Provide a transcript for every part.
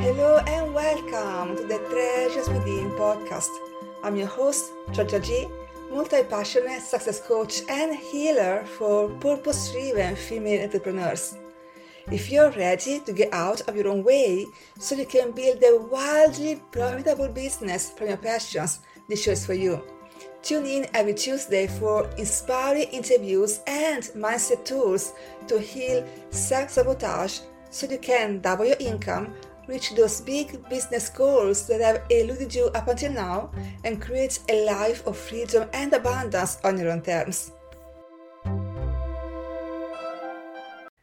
Hello and welcome to the Treasures Within podcast. I'm your host, Giorgia G, multi passionate success coach and healer for purpose driven female entrepreneurs. If you're ready to get out of your own way so you can build a wildly profitable business from your passions, this show is for you. Tune in every Tuesday for inspiring interviews and mindset tools to heal self sabotage so you can double your income, reach those big business goals that have eluded you up until now, and create a life of freedom and abundance on your own terms.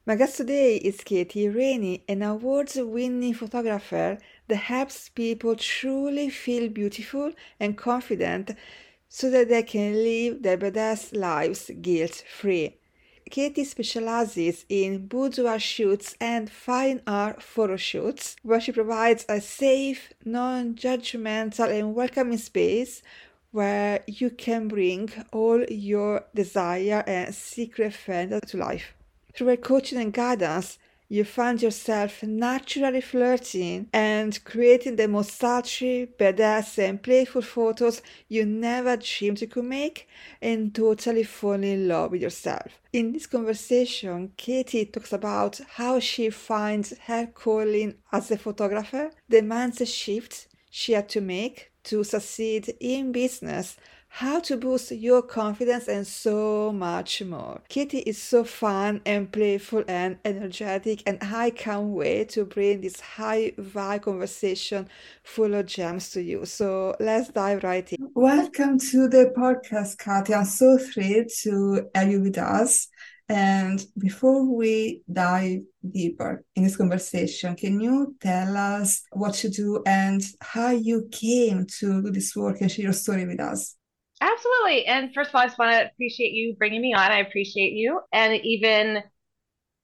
My guest today is Katy Rainey, an awards winning photographer that helps people truly feel beautiful and confident so that they can live their best lives guilt free. Katy specializes in boudoir shoots and fine art photo shoots, where she provides a safe, non judgmental, and welcoming space where you can bring all your desire and secret friends to life. Through her coaching and guidance, you find yourself naturally flirting and creating the most sultry, badass, and playful photos you never dreamed you could make, and totally fall in love with yourself. In this conversation, Katy talks about how she finds her calling as a photographer, the mindset shift she had to make to succeed in business how to boost your confidence, and so much more. Katy is so fun and playful and energetic, and I can't wait to bring this high vibe conversation full of gems to you. So let's dive right in. Welcome to the podcast, Katy. I'm so thrilled to have you with us. And before we dive deeper in this conversation, can you tell us what you do and how you came to do this work and share your story with us? Absolutely. And first of all, I just want to appreciate you bringing me on. I appreciate you and even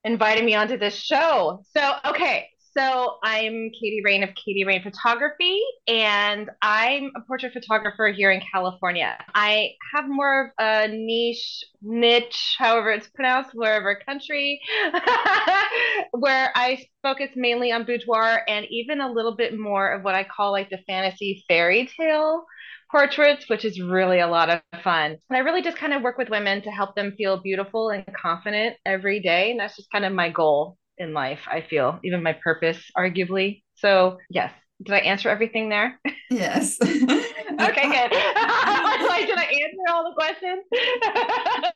inviting me onto this show. So, okay. So I'm Katy Rayne of Katy Rayne Photography, and I'm a portrait photographer here in California. I have more of a niche, niche, however it's pronounced, wherever country, where I focus mainly on boudoir and even a little bit more of what I call like the fantasy fairy tale portraits, which is really a lot of fun. And I really just kind of work with women to help them feel beautiful and confident every day. And that's just kind of my goal in life, I feel, even my purpose, arguably. So, yes. Did I answer everything there? Yes. okay, good. like, did I answer all the questions?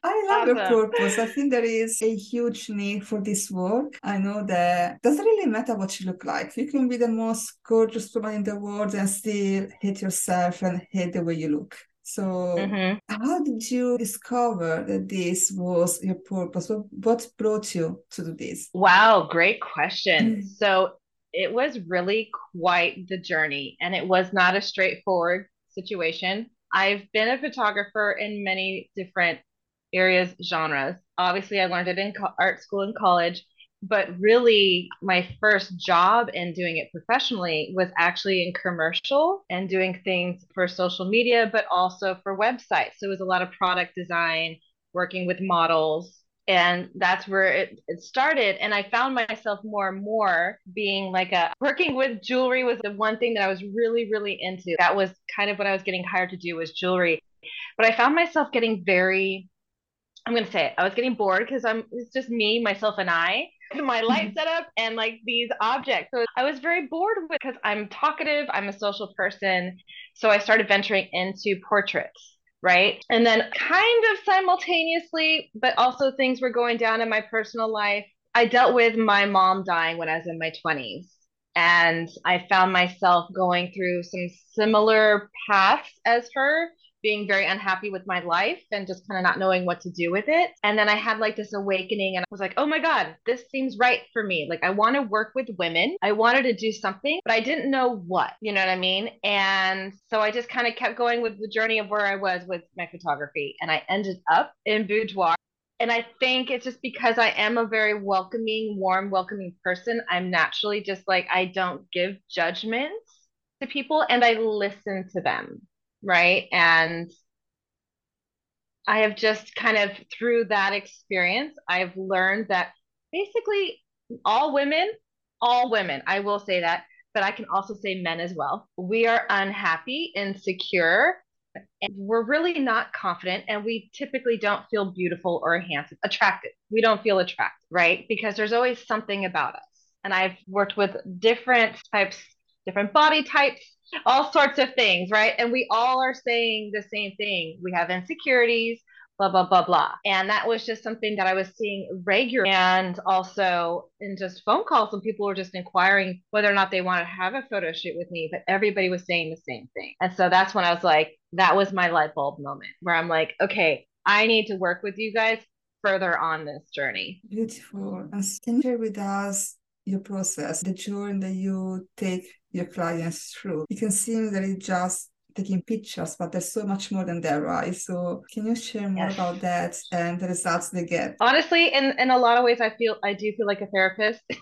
I love awesome. your purpose. I think there is a huge need for this work. I know that doesn't really matter what you look like. You can be the most gorgeous woman in the world and still hate yourself and hate the way you look. So, mm-hmm. how did you discover that this was your purpose? What, what brought you to do this? Wow, great question. Mm. So, it was really quite the journey and it was not a straightforward situation. I've been a photographer in many different areas, genres. Obviously, I learned it in co- art school and college, but really my first job in doing it professionally was actually in commercial and doing things for social media, but also for websites. So it was a lot of product design, working with models, and that's where it, it started. And i found myself more and more being like a working with jewelry was the one thing that i was really really into. That was kind of what i was getting hired to do was jewelry. But i found myself getting very i'm going to say it i was getting bored because i'm it's just me myself and i my light setup and like these objects. So i was very bored with because i'm talkative i'm a social person. So i started venturing into portraits right? And then, kind of simultaneously, but also things were going down in my personal life. I dealt with my mom dying when I was in my 20s. And I found myself going through some similar paths as her being very unhappy with my life and just kind of not knowing what to do with it. And then I had like this awakening and I was like, oh my God, this seems right for me. Like I want to work with women. I wanted to do something, but I didn't know what, you know what I mean? And so I just kind of kept going with the journey of where I was with my photography. And I ended up in boudoir. And I think it's just because I am a very welcoming, warm, welcoming person. I'm naturally just like, I don't give judgments to people and I listen to them right? And I have just kind of through that experience, I've learned that basically all women, all women, I will say that, but I can also say men as well. We are unhappy, insecure, and we're really not confident and we typically don't feel beautiful or handsome attractive we don't feel attractive right because there's always something about us and i've worked with different types different body types all sorts of things right? And we all are saying the same thing. We have insecurities blah blah blah blah. And that was just something that i was seeing regular. And also in just phone calls when people were just inquiring whether or not they wanted to have a photo shoot with me but everybody was saying the same thing. And so that's when i was like that was my light bulb moment where i'm like okay i need to work with you guys further on this journey. Beautiful. And share with us your process the journey that you take your clients through it can seem that it just taking pictures, but there's so much more than that, right? So can you share more yes. about that and the results they get? Honestly, in, in a lot of ways, I feel I do feel like a therapist because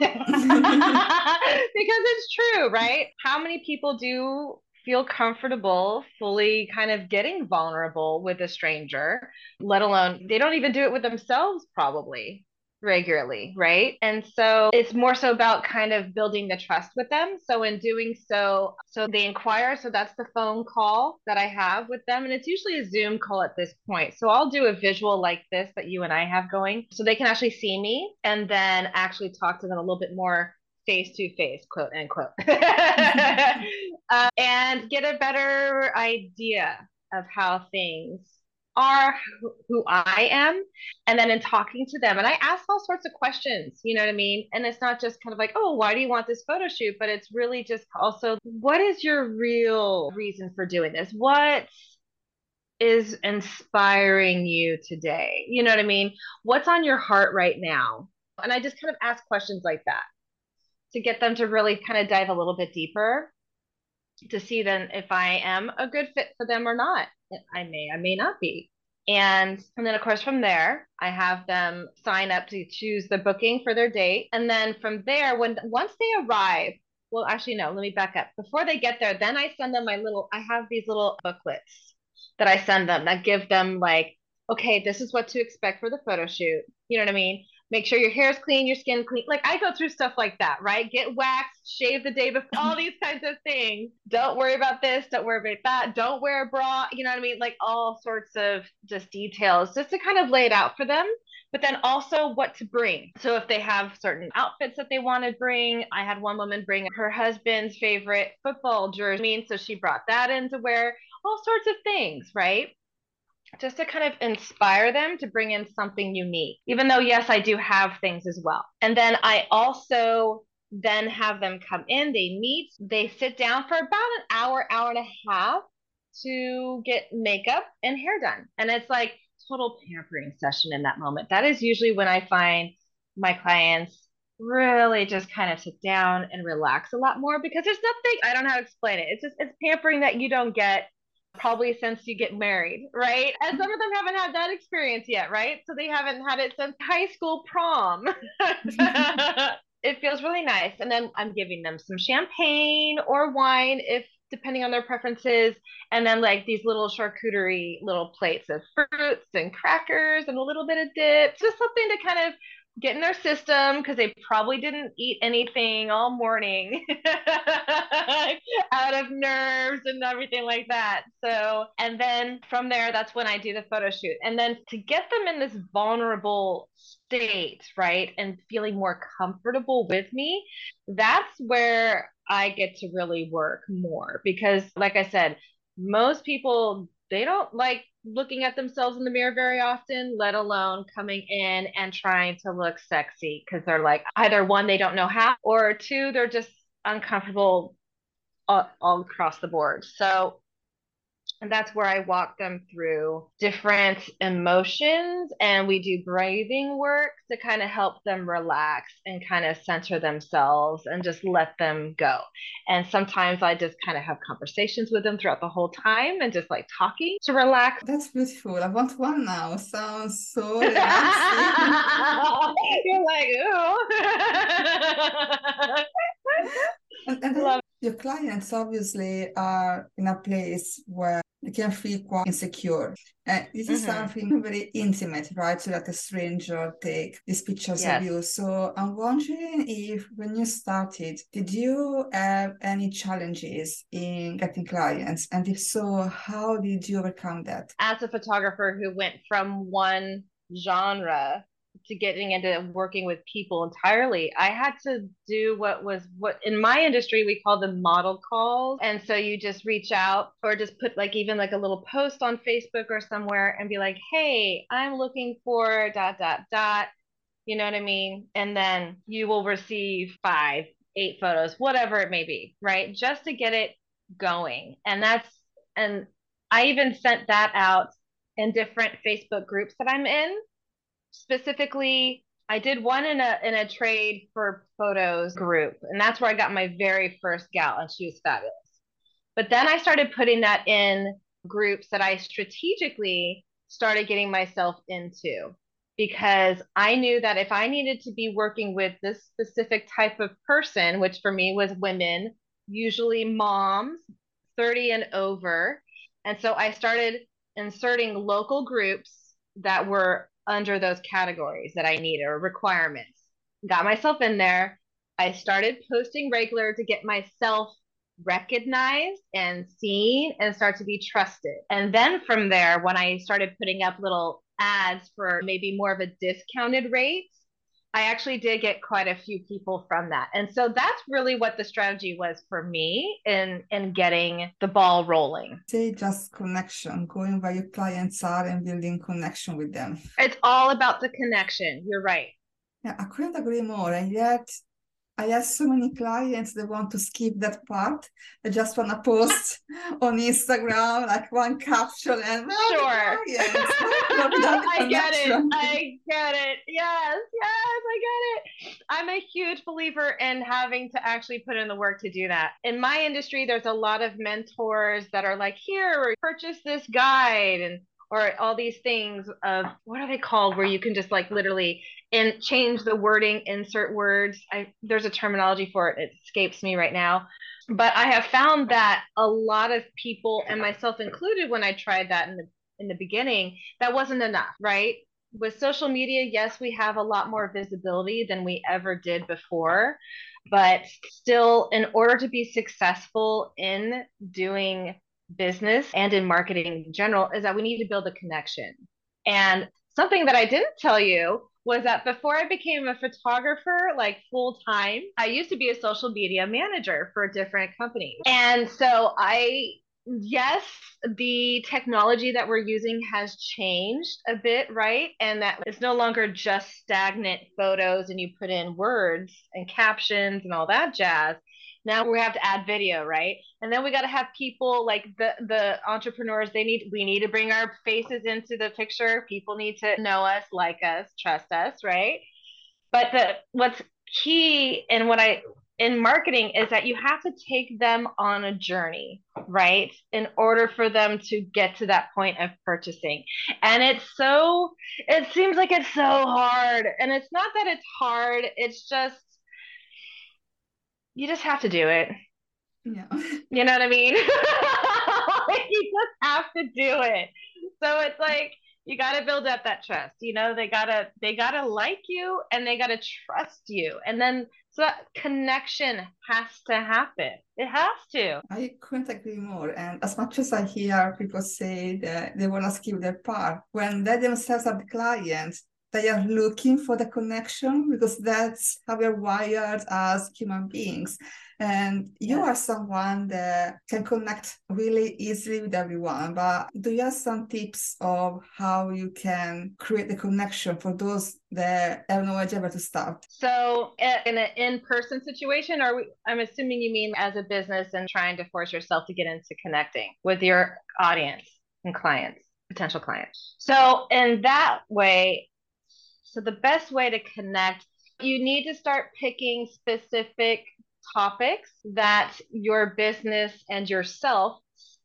it's true, right? How many people do feel comfortable fully kind of getting vulnerable with a stranger, let alone they don't even do it with themselves, probably regularly, right? And so it's more so about kind of building the trust with them. So in doing so, so they inquire. So that's the phone call that I have with them. And it's usually a Zoom call at this point. So I'll do a visual like this that you and I have going so they can actually see me and then actually talk to them a little bit more face to face, quote unquote, uh, and get a better idea of how things are who I am. And then in talking to them, and I ask all sorts of questions, you know what I mean? And it's not just kind of like, oh, why do you want this photo shoot? But it's really just also, what is your real reason for doing this? What is inspiring you today? You know what I mean? What's on your heart right now? And I just kind of ask questions like that to get them to really kind of dive a little bit deeper to see then if I am a good fit for them or not. I may, I may not be. And, and then of course from there, I have them sign up to choose the booking for their date. And then from there, when once they arrive, well, actually, no, let me back up. Before they get there, then I send them my little, I have these little booklets that I send them that give them like, okay, this is what to expect for the photo shoot. You know what I mean? Make sure your hair is clean, your skin clean. Like I go through stuff like that, right? Get waxed, shave the day before, all these kinds of things. Don't worry about this, don't worry about that. Don't wear a bra, you know what I mean? Like all sorts of just details just to kind of lay it out for them. But then also what to bring. So if they have certain outfits that they want to bring, I had one woman bring her husband's favorite football jersey. I mean, so she brought that in to wear all sorts of things, right? Just to kind of inspire them to bring in something unique. Even though, yes, I do have things as well. And then I also then have them come in, they meet, they sit down for about an hour, hour and a half to get makeup and hair done. And it's like total pampering session in that moment. That is usually when I find my clients really just kind of sit down and relax a lot more because there's nothing I don't know how to explain it. It's just it's pampering that you don't get probably since you get married, right? And some of them haven't had that experience yet, right? So they haven't had it since high school prom. it feels really nice. And then I'm giving them some champagne or wine if depending on their preferences. And then like these little charcuterie little plates of fruits and crackers and a little bit of dip. Just something to kind of get in their system because they probably didn't eat anything all morning out of nerves and everything like that. So, and then from there, that's when I do the photo shoot. And then to get them in this vulnerable state, right, and feeling more comfortable with me, that's where I get to really work more because, like I said, most people they don't like looking at themselves in the mirror very often, let alone coming in and trying to look sexy because they're like either one, they don't know how, or two, they're just uncomfortable all, all across the board. So and that's where I walk them through different emotions and we do breathing work to kind of help them relax and kind of center themselves and just let them go. And sometimes I just kind of have conversations with them throughout the whole time and just like talking to relax. That's beautiful. I want one now. Sounds so You're like, ooh. and, and your clients obviously are in a place where they can feel quite insecure. And this is mm-hmm. something very intimate, right? So that a stranger take these pictures yes. of you. So I'm wondering if when you started, did you have any challenges in getting clients? And if so, how did you overcome that? As a photographer who went from one genre to getting into working with people entirely. I had to do what was what in my industry we call them model calls. And so you just reach out or just put like even like a little post on facebook or somewhere and be like hey i'm looking for dot dot dot. You know what i mean? And then you will receive five eight photos whatever it may be right? Just to get it going. And that's and i even sent that out in different facebook groups that i'm in specifically I did one in a in a trade for photos group, and that's where I got my very first gal, and she was fabulous. But then I started putting that in groups that I strategically started getting myself into because I knew that if I needed to be working with this specific type of person, which for me was women, usually moms, 30 and over. And so I started inserting local groups that were under those categories that I needed or requirements. Got myself in there. I started posting regular to get myself recognized and seen and start to be trusted. And then from there, when I started putting up little ads for maybe more of a discounted rate, I actually did get quite a few people from that. And so that's really what the strategy was for me in in getting the ball rolling. Say just connection, going where your clients are and building connection with them. It's all about the connection. You're right. Yeah, I couldn't agree more. And yet I have so many clients that want to skip that part. They just want to post on Instagram like one caption and sure. I get it. I get it. Yes, yes, I get it. I'm a huge believer in having to actually put in the work to do that. In my industry, there's a lot of mentors that are like, here, purchase this guide and or all these things of what are they called where you can just like literally and change the wording insert words. I, there's a terminology for it. It escapes me right now. But i have found that a lot of people and myself included when i tried that in the in the beginning that wasn't enough right? With social media yes we have a lot more visibility than we ever did before. But still in order to be successful in doing business and in marketing in general is that we need to build a connection. And something that I didn't tell you was that before I became a photographer, like full time, I used to be a social media manager for different company. And so I, yes, the technology that we're using has changed a bit, right? And that it's no longer just stagnant photos and you put in words and captions and all that jazz now we have to add video right and then we got to have people like the the entrepreneurs they need we need to bring our faces into the picture people need to know us like us trust us right but the what's key and what i in marketing is that you have to take them on a journey, right? In order for them to get to that point of purchasing. And it's so, it seems like it's so hard. And it's not that it's hard, it's just you just have to do it. Yeah. You know what I mean? you just have to do it. So it's like you got to build up that trust. You know, they got to they got to like you and they got to trust you. And then so that connection has to happen. It has to. I couldn't agree more. And as much as I hear people say that they want to skip their part, when they themselves are the clients, they are looking for the connection because that's how we're wired as human beings. And you yeah. are someone that can connect really easily with everyone. But do you have some tips of how you can create the connection for those that have no idea where to start? So, in an in-person situation, or I'm assuming you mean as a business and trying to force yourself to get into connecting with your audience and clients, potential clients. So, in that way, so the best way to connect, you need to start picking specific topics that your business and yourself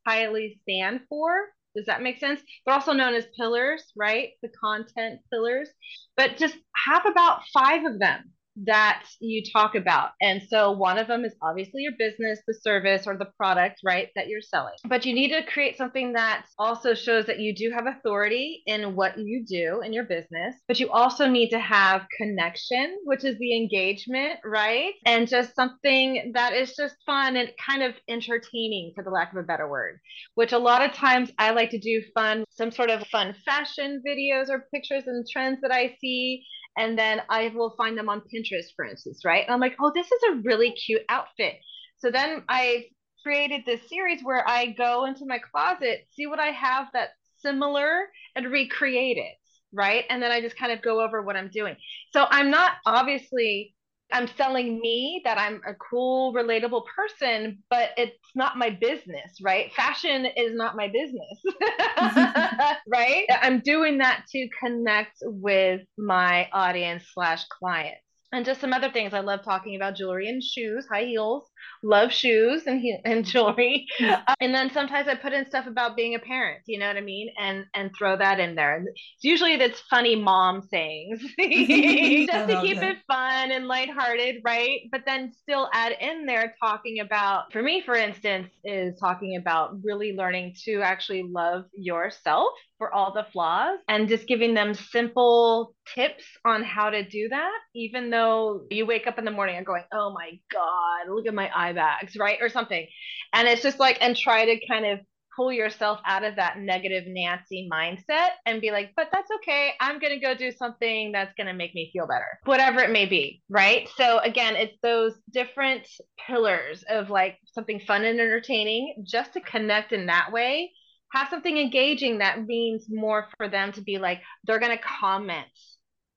highly stand for. Does that make sense? They're also known as pillars, right? The content pillars. But just have about five of them that you talk about. And so one of them is obviously your business, the service, or the product, right, that you're selling. But you need to create something that also shows that you do have authority in what you do in your business. But you also need to have connection, which is the engagement, right? And just something that is just fun and kind of entertaining, for the lack of a better word, which a lot of times I like to do fun, some sort of fun fashion videos or pictures and trends that I see and then I will find them on Pinterest, for instance, right? And I'm like, oh, this is a really cute outfit. So then I created this series where I go into my closet, see what I have that's similar, and recreate it, right? And then I just kind of go over what I'm doing. So I'm not obviously I'm selling me that I'm a cool, relatable person, but it's not my business, right? Fashion is not my business, right? I'm doing that to connect with my audience slash clients and just some other things. I love talking about jewelry and shoes, high heels. Love shoes and and jewelry. Uh, and then sometimes I put in stuff about being a parent. You know what I mean? And and throw that in there. And usually that's funny mom sayings, just to keep that. it fun and lighthearted, right? But then still add in there talking about, for me, for instance, is talking about really learning to actually love yourself for all the flaws and just giving them simple tips on how to do that, even though you wake up in the morning and going, oh my God, look at my eye bags, right? Or something. And it's just like, and try to kind of pull yourself out of that negative Nancy mindset and be like, but that's okay. I'm going to go do something that's going to make me feel better, whatever it may be. Right. So, again, it's those different pillars of like something fun and entertaining just to connect in that way have something engaging that means more for them to be like they're going to comment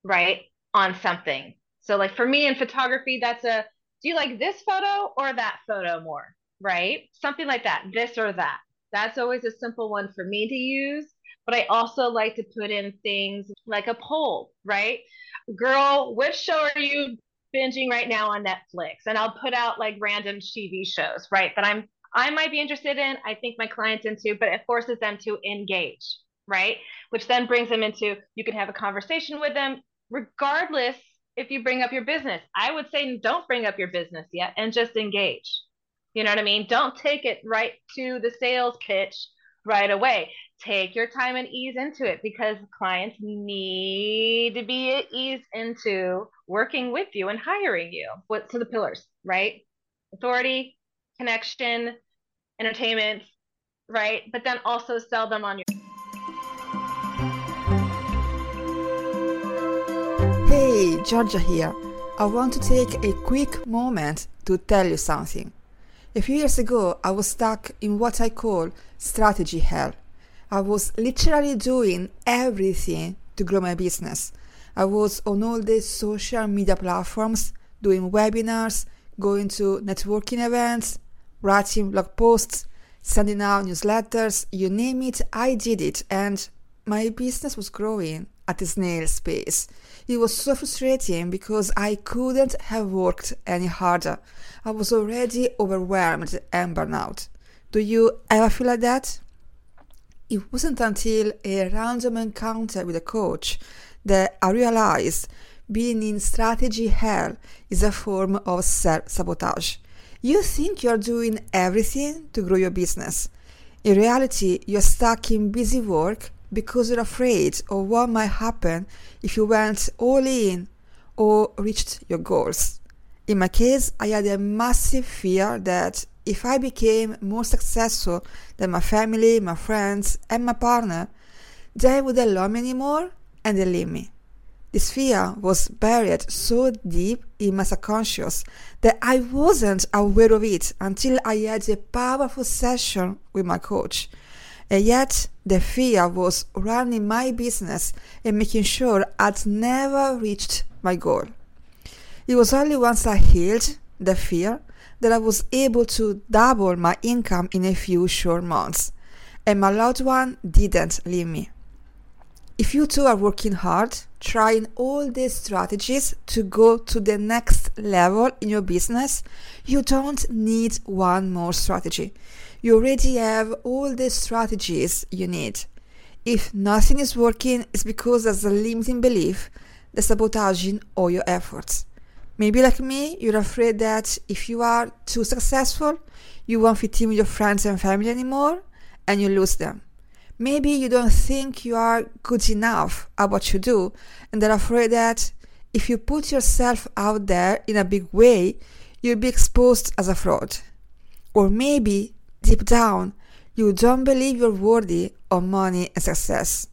right on something so like for me in photography that's a do you like this photo or that photo more? Right? Something like that this or that. That's always a simple one for me to use but i also like to put in things like a poll right? Girl which show are you binging right now on netflix? And i'll put out like random tv shows right? That i'm I might be interested in, I think my client's into, but it forces them to engage, right? Which then brings them into you can have a conversation with them, regardless if you bring up your business. I would say don't bring up your business yet and just engage. You know what I mean? Don't take it right to the sales pitch right away. Take your time and ease into it because clients need to be at ease into working with you and hiring you. What to the pillars, right? Authority, connection, entertainment, right? But then also sell them on your. Hey, Giorgia here. I want to take a quick moment to tell you something. A few years ago, I was stuck in what I call strategy hell. I was literally doing everything to grow my business. I was on all the social media platforms, doing webinars, going to networking events, writing blog posts, sending out newsletters, you name it, I did it. And my business was growing at a snail's pace. It was so frustrating because I couldn't have worked any harder. I was already overwhelmed and burnout. Do you ever feel like that? It wasn't until a random encounter with a coach that I realized being in strategy hell is a form of self sabotage. You think you're doing everything to grow your business. In reality, you're stuck in busy work because you're afraid of what might happen if you went all in or reached your goals. In my case, I had a massive fear that if I became more successful than my family, my friends, and my partner, they wouldn't love me anymore and they'd leave me. This fear was buried so deep in my subconscious that I wasn't aware of it until I had a powerful session with my coach. And yet, the fear was running my business and making sure I'd never reached my goal. It was only once I healed the fear that I was able to double my income in a few short months, and my loved one didn't leave me. If you too are working hard, trying all these strategies to go to the next level in your business, you don't need one more strategy. You already have all the strategies you need. If nothing is working, it's because there's a limiting belief that's sabotaging all your efforts. Maybe like me, you're afraid that if you are too successful, you won't fit in with your friends and family anymore and you lose them. Maybe you don't think you are good enough at what you do and are afraid that if you put yourself out there in a big way, you'll be exposed as a fraud. Or maybe, deep down, you don't believe you're worthy of money and success.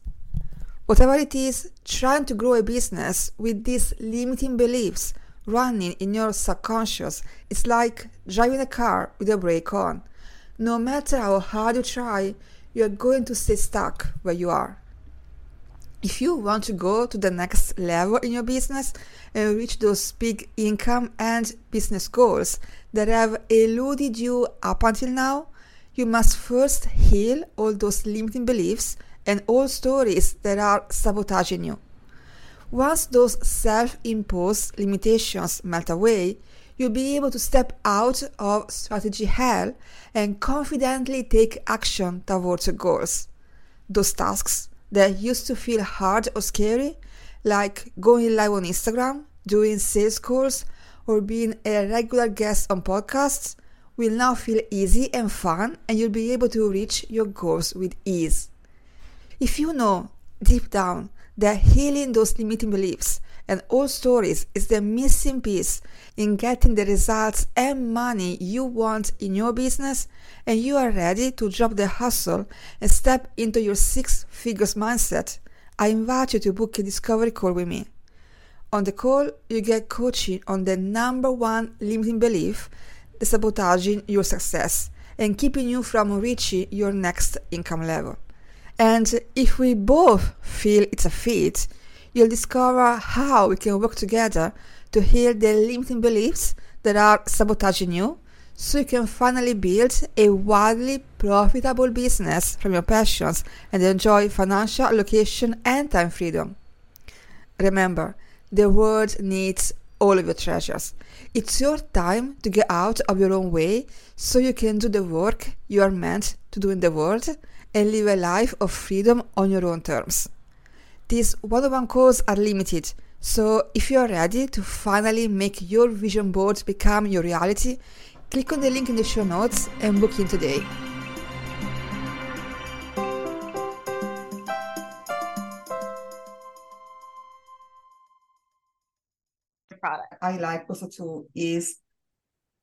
Whatever it is, trying to grow a business with these limiting beliefs running in your subconscious is like driving a car with a brake on. No matter how hard you try, you're going to stay stuck where you are. If you want to go to the next level in your business and reach those big income and business goals that have eluded you up until now, you must first heal all those limiting beliefs and all stories that are sabotaging you. Once those self imposed limitations melt away, you'll be able to step out of strategy hell and confidently take action towards your goals. Those tasks that used to feel hard or scary, like going live on Instagram, doing sales calls, or being a regular guest on podcasts, will now feel easy and fun, and you'll be able to reach your goals with ease. If you know deep down that healing those limiting beliefs and old stories is the missing piece in getting the results and money you want in your business, and you are ready to drop the hustle and step into your six figures mindset, I invite you to book a discovery call with me. On the call, you get coaching on the number one limiting belief that's sabotaging your success and keeping you from reaching your next income level. And if we both feel it's a fit, you'll discover how we can work together to heal the limiting beliefs that are sabotaging you so you can finally build a wildly profitable business from your passions and enjoy financial location and time freedom. Remember, the world needs all of your treasures. It's your time to get out of your own way so you can do the work you are meant to do in the world and live a life of freedom on your own terms. These one on one calls are limited, so if you are ready to finally make your vision board become your reality, click on the link in the show notes and book in today. Product. I like also to ease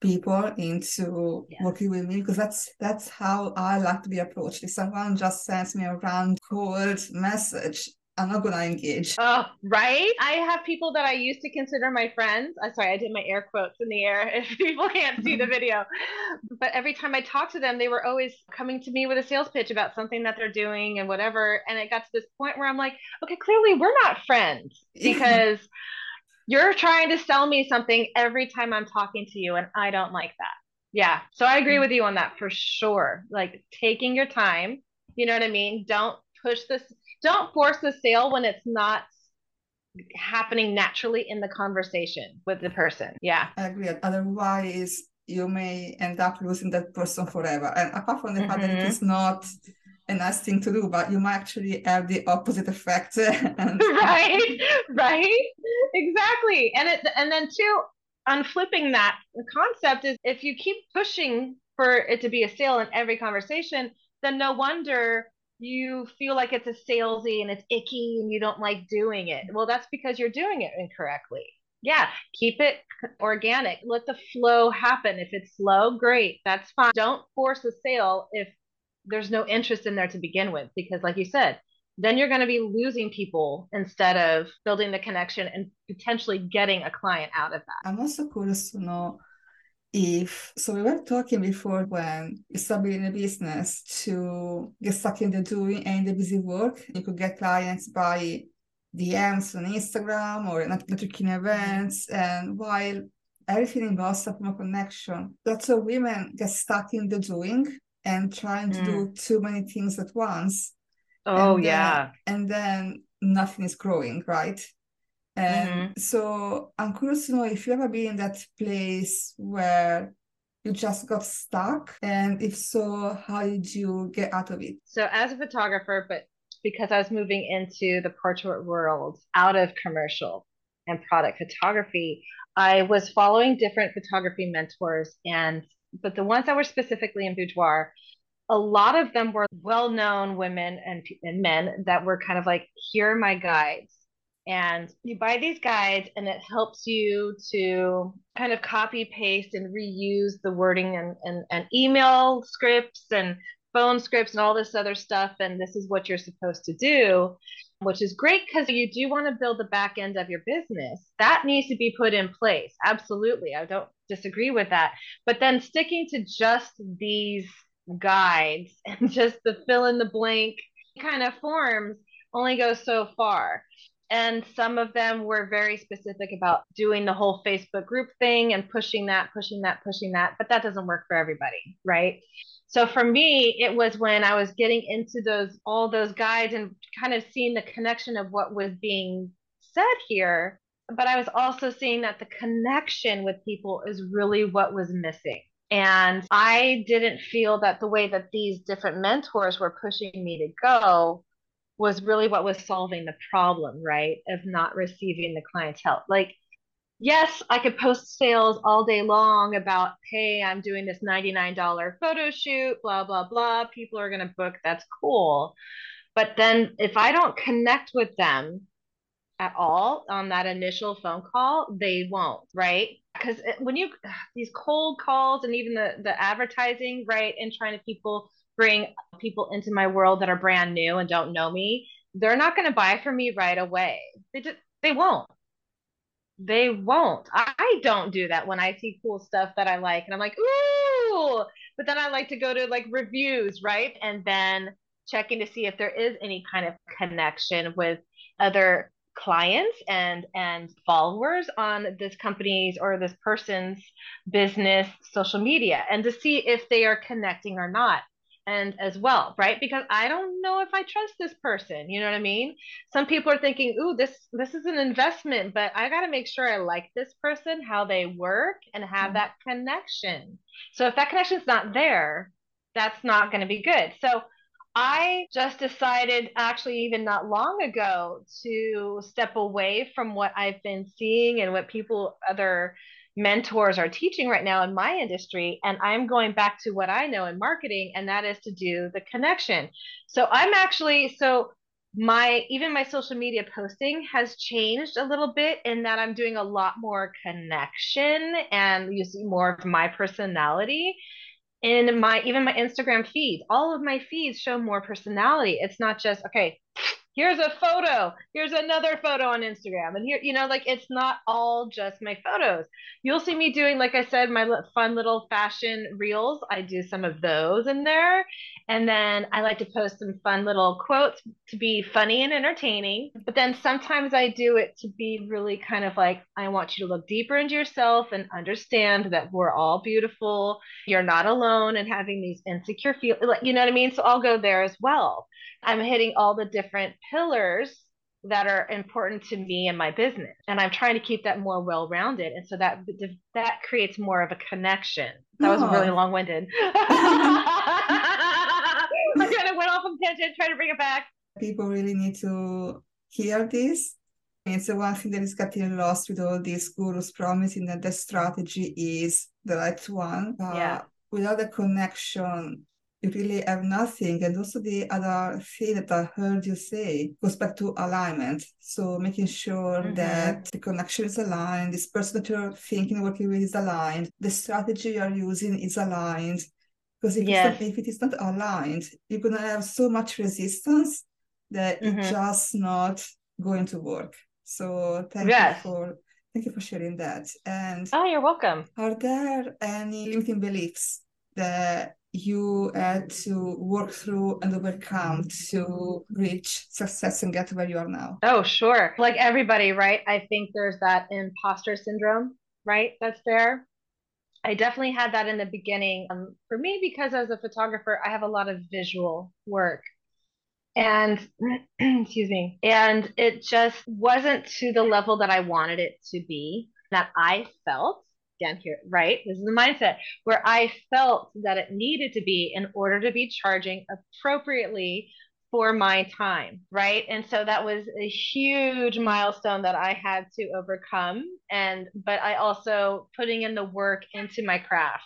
people into yeah. working with me because that's that's how I like to be approached. If someone just sends me a round cold message, I'm not gonna engage. Oh, right. I have people that I used to consider my friends. I'm sorry, I did my air quotes in the air if people can't see the mm-hmm. video. But every time I talked to them, they were always coming to me with a sales pitch about something that they're doing and whatever. And it got to this point where I'm like, okay, clearly we're not friends because you're trying to sell me something every time I'm talking to you, and I don't like that. Yeah. So I agree with you on that for sure. Like taking your time, you know what I mean? Don't push this don't force the sale when it's not happening naturally in the conversation with the person. Yeah. I agree. Otherwise, you may end up losing that person forever. And apart from the mm-hmm. fact that it mm-hmm. not a nice thing to do, but you might actually have the opposite effect. and... right, right, exactly. And it, and then too, on flipping that concept is if you keep pushing for it to be a sale in every conversation, then no wonder you feel like it's a salesy and it's icky and you don't like doing it. Well, that's because you're doing it incorrectly. Yeah, keep it organic. Let the flow happen. If it's slow, great. That's fine. Don't force a sale if there's no interest in there to begin with because like you said, then you're going to be losing people instead of building the connection and potentially getting a client out of that. I'm also curious to know if so we were talking before when you start building a business to get stuck in the doing and the busy work you could get clients by dms on instagram or networking events and while everything involves a connection lots of women get stuck in the doing and trying to mm. do too many things at once oh and yeah then, and then nothing is growing right and mm-hmm. so I'm curious to know if you ever been in that place where you just got stuck, and if so, how did you get out of it? So, as a photographer, but because I was moving into the portrait world out of commercial and product photography, I was following different photography mentors, and but the ones that were specifically in boudoir, a lot of them were well-known women and, and men that were kind of like, here are my guides. And you buy these guides, and it helps you to kind of copy paste and reuse the wording and, and, and email scripts and phone scripts and all this other stuff. And this is what you're supposed to do which is great because you do want to build the back end of your business. That needs to be put in place. Absolutely. I don't disagree with that. But then sticking to just these guides and just the fill in the blank kind of forms only goes so far. And some of them were very specific about doing the whole Facebook group thing and pushing that, pushing that, pushing that. But that doesn't work for everybody, right? So for me, it was when I was getting into those all those guides and kind of seeing the connection of what was being said here. But I was also seeing that the connection with people is really what was missing. And I didn't feel that the way that these different mentors were pushing me to go was really what was solving the problem, right? Of not receiving the clientele. Like yes, I could post sales all day long about, hey, I'm doing this $99 photo shoot, blah, blah, blah. People are going to book. That's cool. But then if I don't connect with them at all on that initial phone call, they won't, right? Because when you, these cold calls and even the, the advertising, right, and trying to people bring people into my world that are brand new and don't know me, they're not going to buy from me right away. They just, they won't they won't. I don't do that when I see cool stuff that I like and I'm like, ooh, but then I like to go to like reviews, right? And then checking to see if there is any kind of connection with other clients and and followers on this company's or this person's business social media and to see if they are connecting or not and as well, right? Because I don't know if I trust this person. You know what I mean? Some people are thinking, "Ooh, this this is an investment, but I got to make sure I like this person, how they work, and have mm-hmm. that connection." So if that connection's not there, that's not going to be good. So I just decided, actually, even not long ago, to step away from what I've been seeing and what people, other mentors are teaching right now in my industry. And i'm going back to what i know in marketing and that is to do the connection. So i'm actually so my even my social media posting has changed a little bit in that i'm doing a lot more connection and using more of my personality in my even my instagram feed. All of my feeds show more personality. It's not just okay here's a photo here's another photo on instagram. And here you know like it's not all just my photos. You'll see me doing like i said my fun little fashion reels. I do some of those in there. And then i like to post some fun little quotes to be funny and entertaining. But then sometimes i do it to be really kind of like i want you to look deeper into yourself and understand that we're all beautiful. You're not alone and having these insecure feel like you know what i mean? So i'll go there as well. I'm hitting all the different pillars that are important to me and my business. And i'm trying to keep that more well rounded and so that that creates more of a connection. That was really long winded i kind of went off on tangent trying to bring it back. People really need to hear this. It's the one thing that is getting lost with all these gurus promising that the strategy is the right one uh, yeah. without a connection you really have nothing. And also the other thing that I heard you say goes back to alignment. So making sure mm-hmm. that the connection is aligned, this person that you're thinking working with is aligned, the strategy you're using is aligned. Because if, yes. if it is not aligned, you're gonna have so much resistance that mm-hmm. it's just not going to work. So thank yes. you for thank you for sharing that. And oh, you're welcome. Are there any limiting beliefs that you had to work through and overcome to reach success and get where you are now? Oh, sure. Like everybody, right? I think there's that imposter syndrome, right? That's there. I definitely had that in the beginning. Um, for me, because as a photographer, I have a lot of visual work. And excuse me, and it just wasn't to the level that I wanted it to be, that I felt again here, right? This is the mindset where I felt that it needed to be in order to be charging appropriately for my time, right? And so that was a huge milestone that I had to overcome. And, but I also putting in the work into my craft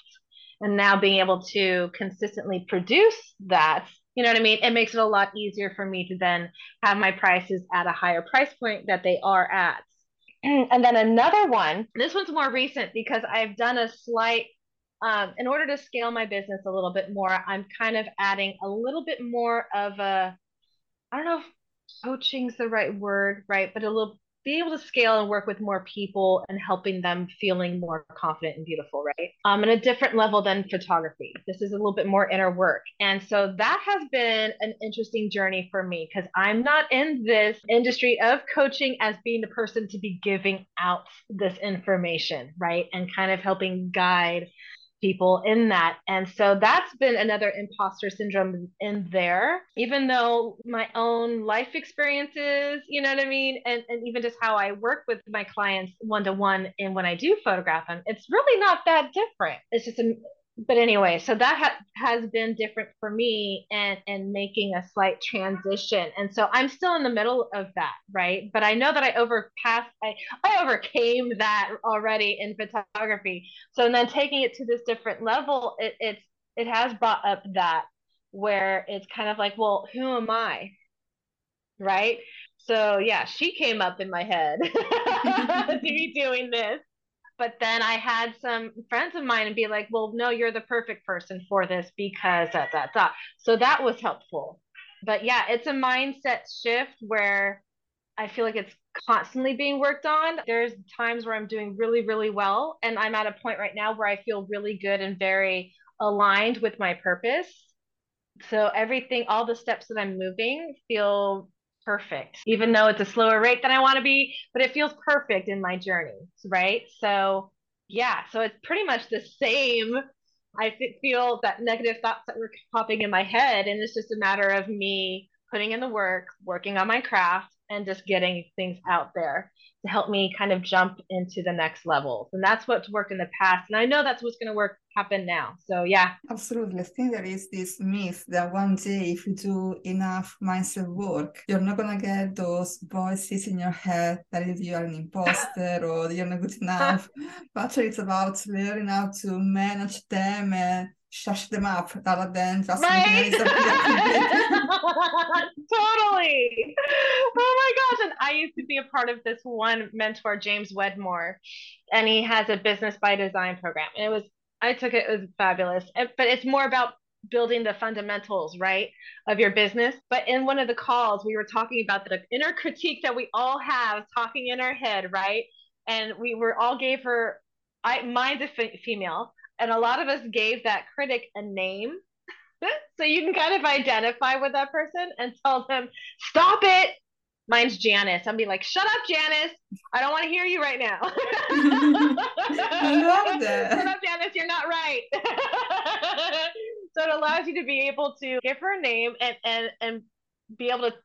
and now being able to consistently produce that you know what I mean? It makes it a lot easier for me to then have my prices at a higher price point that they are at. And then another one, this one's more recent because I've done a slight, um, in order to scale my business a little bit more, I'm kind of adding a little bit more of a, I don't know if coaching's the right word, right? But a little be able to scale and work with more people and helping them feeling more confident and beautiful, right? Um, and a different level than photography. This is a little bit more inner work. And so that has been an interesting journey for me because I'm not in this industry of coaching as being the person to be giving out this information, right? And kind of helping guide people in that. And so that's been another imposter syndrome in there, even though my own life experiences, you know what I mean? And, and even just how I work with my clients one to one and when I do photograph them, it's really not that different. It's just a, but anyway, so that ha- has been different for me and and making a slight transition. And so I'm still in the middle of that, right? But I know that I overpassed I I overcame that already in photography. So and then taking it to this different level, it it's it has brought up that where it's kind of like, well, who am I? Right? So yeah, she came up in my head to be doing this but then I had some friends of mine and be like, well, no, you're the perfect person for this because that, that, that. So that was helpful. But yeah, it's a mindset shift where I feel like it's constantly being worked on. There's times where I'm doing really, really well. And I'm at a point right now where I feel really good and very aligned with my purpose. So everything, all the steps that I'm moving feel perfect, even though it's a slower rate than I want to be, but it feels perfect in my journey, right? So, yeah, so it's pretty much the same. I feel that negative thoughts that were popping in my head, and it's just a matter of me putting in the work, working on my craft, and just getting things out there to help me kind of jump into the next levels. And that's what's worked in the past. And I know that's what's going to work happen now. So yeah. Absolutely. I think there is this myth that one day if you do enough mindset work, you're not gonna get those voices in your head that is you are an imposter or you're not good enough. but actually it's about learning how to manage them and shush them up rather than just right? totally. Oh my gosh. And I used to be a part of this one mentor, James Wedmore, and he has a business by design program. And it was, I took it, it was fabulous. But it's more about building the fundamentals, right, of your business. But in one of the calls, we were talking about the inner critique that we all have talking in our head, right? And we were all gave her, I mine's a female, and a lot of us gave that critic a name so you can kind of identify with that person and tell them stop it mine's janice. I'll be like shut up janice. I don't want to hear you right now. I love that. Shut up janice. You're not right. So it allows you to be able to give her a name and and and be able to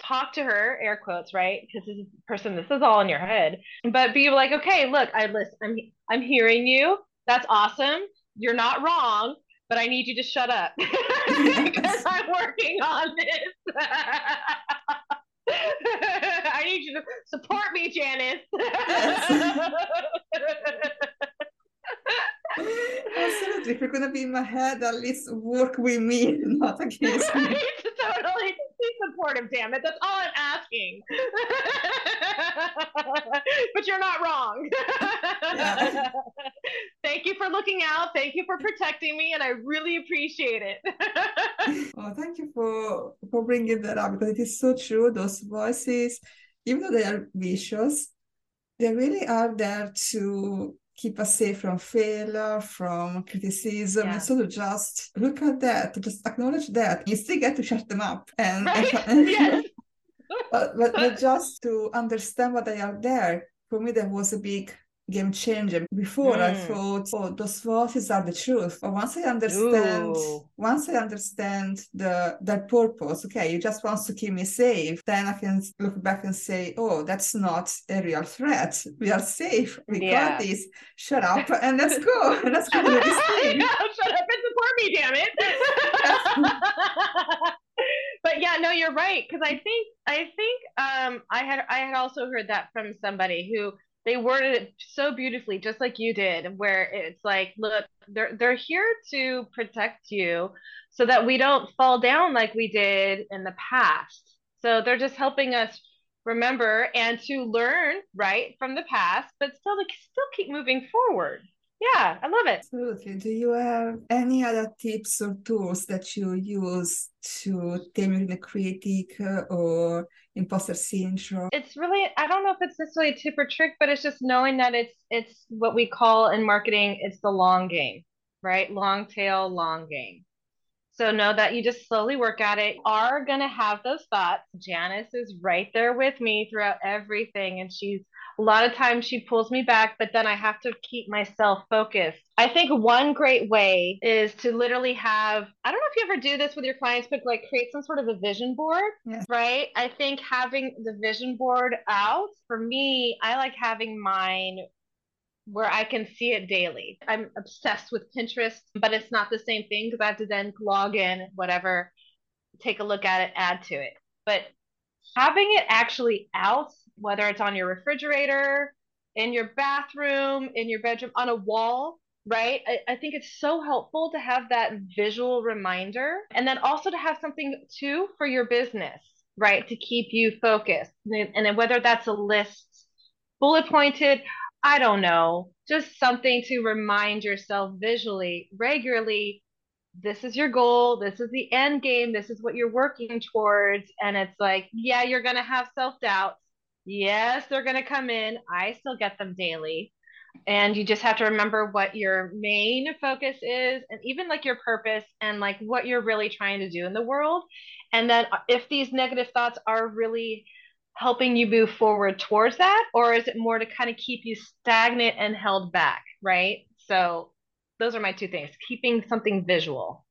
talk to her air quotes right? Because this is person this is all in your head. But be like okay look i listen i'm i'm hearing you. That's awesome. You're not wrong, but I need you to shut up. Because I'm working on this. I need you to support me, Janice. Absolutely. If you're going to be in my head, at least work with me, not against me. totally. Be supportive, damn it. That's all I'm asking. but you're not wrong. Thank you for looking out. Thank you for protecting me, and I really appreciate it. oh, thank you for for bringing that up because it is so true. Those voices, even though they are vicious, they really are there to keep us safe from failure, from criticism. Yeah. And so to just look at that, just acknowledge that. You still get to shut them up. And, right? and yes. but, but, but just to understand what they are there, for me, that was a big game changer. Before mm. I thought, oh, those voices are the truth. But once I understand, Ooh. once I understand the their purpose, okay, you just want to keep me safe, then I can look back and say, oh, that's not a real threat. We are safe. We yeah. got this. Shut up and let's go. let's go do this thing. shut up and support me, damn it. but yeah, no, you're right because I think I think um I had I had also heard that from somebody who they worded it so beautifully just like you did where it's like look they're they're here to protect you so that we don't fall down like we did in the past. So they're just helping us remember and to learn right from the past but still to still keep moving forward yeah, I love it. Absolutely. Do you have any other tips or tools that you use to tame the critic or imposter syndrome? It's really I don't know if it's necessarily a tip or trick, but it's just knowing that it's it's what we call in marketing, it's the long game, right? Long tail, long game. So know that you just slowly work at it. Are gonna have those thoughts. Janice is right there with me throughout everything, and she's a lot of times she pulls me back, but then I have to keep myself focused. I think one great way is to literally have, I don't know if you ever do this with your clients, but like create some sort of a vision board, yes. right? I think having the vision board out, for me, I like having mine where I can see it daily. I'm obsessed with Pinterest, but it's not the same thing because I have to then log in, whatever, take a look at it, add to it. But having it actually out whether it's on your refrigerator, in your bathroom, in your bedroom, on a wall, right? I, I, think it's so helpful to have that visual reminder and then also to have something too for your business, right? To keep you focused. And, and whether that's a list, bullet pointed, I don't know, just something to remind yourself visually regularly. This is your goal. This is the end game. This is what you're working towards. And it's like, yeah, you're going to have self doubt Yes, they're going to come in. I still get them daily. And you just have to remember what your main focus is and even like your purpose and like what you're really trying to do in the world. And then uh, if these negative thoughts are really helping you move forward towards that, or is it more to kind of keep you stagnant and held back? Right. So those are my two things keeping something visual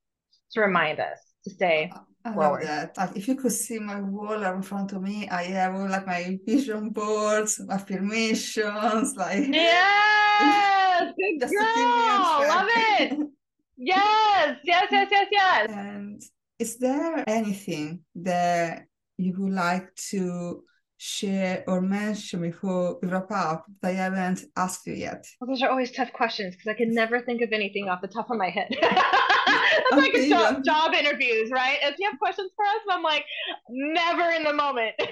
to remind us to stay I love that. Like, if you could see my wall in front of me, I have all like my vision boards, affirmations, like yes, good girl, love it. yes, yes, yes, yes, yes. And is there anything that you would like to share or mention before we wrap up that I haven't asked you yet? Well, those are always tough questions because I can never think of anything off the top of my head. That's oh, like a job, job interviews, right? If you have questions for us, I'm like, never in the moment.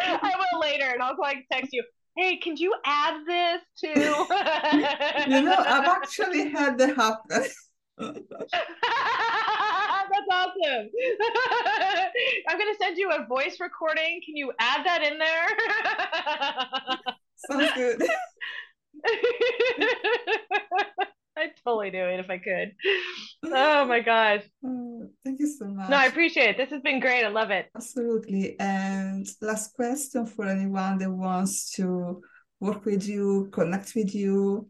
I will later, and I'll like text you. Hey, can you add this to? you know, I've actually had that happen. That's awesome. I'm gonna send you a voice recording. Can you add that in there? Sounds good. I'd totally do it if I could. Oh my gosh. Oh, thank you so much. No, I appreciate it. This has been great. I love it. Absolutely. And last question for anyone that wants to work with you, connect with you,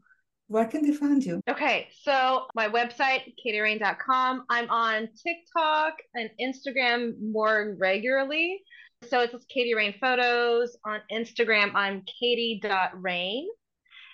where can they find you? Okay, so my website, katyrayne.com. I'm on TikTok and Instagram more regularly. So it's Katy Rayne Photos. On Instagram, I'm katy.rayne.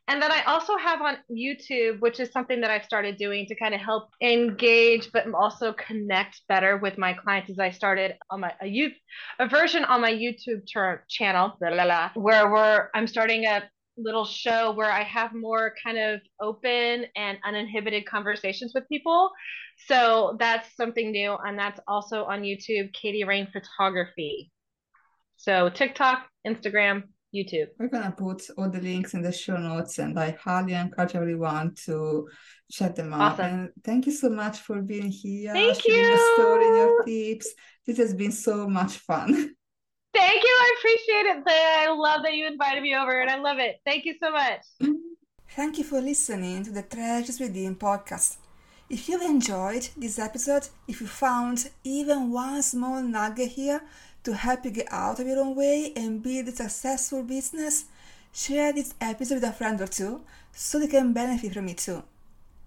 And then I also have on YouTube, which is something that I've started doing to kind of help engage, but also connect better with my clients. As I started on my a youth a version on my YouTube ter- channel, blah, blah, blah, where we're I'm starting a little show where I have more kind of open and uninhibited conversations with people. So that's something new. And that's also on YouTube, Katy Rayne Photography. So TikTok, Instagram, YouTube. We're going to put all the links in the show notes and I highly encourage everyone to check them out. Awesome. And thank you so much for being here. Thank you. Your story your tips. This has been so much fun. Thank you. I appreciate it. I love that you invited me over and I love it. Thank you so much. Thank you for listening to the Treasures Within podcast. If you've enjoyed this episode, if you found even one small nugget here to help you get out of your own way and build a successful business, share this episode with a friend or two so they can benefit from it too.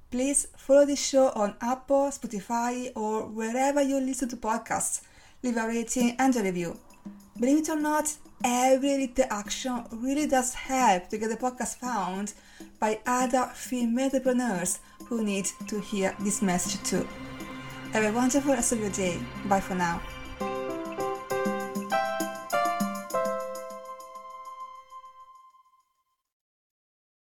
Please follow this show on Apple, Spotify, or wherever you listen to podcasts. Leave a rating and a review. Believe it or not, every little action really does help to get the podcast found by other female entrepreneurs who need to hear this message too. Have a wonderful rest of your day. Bye for now.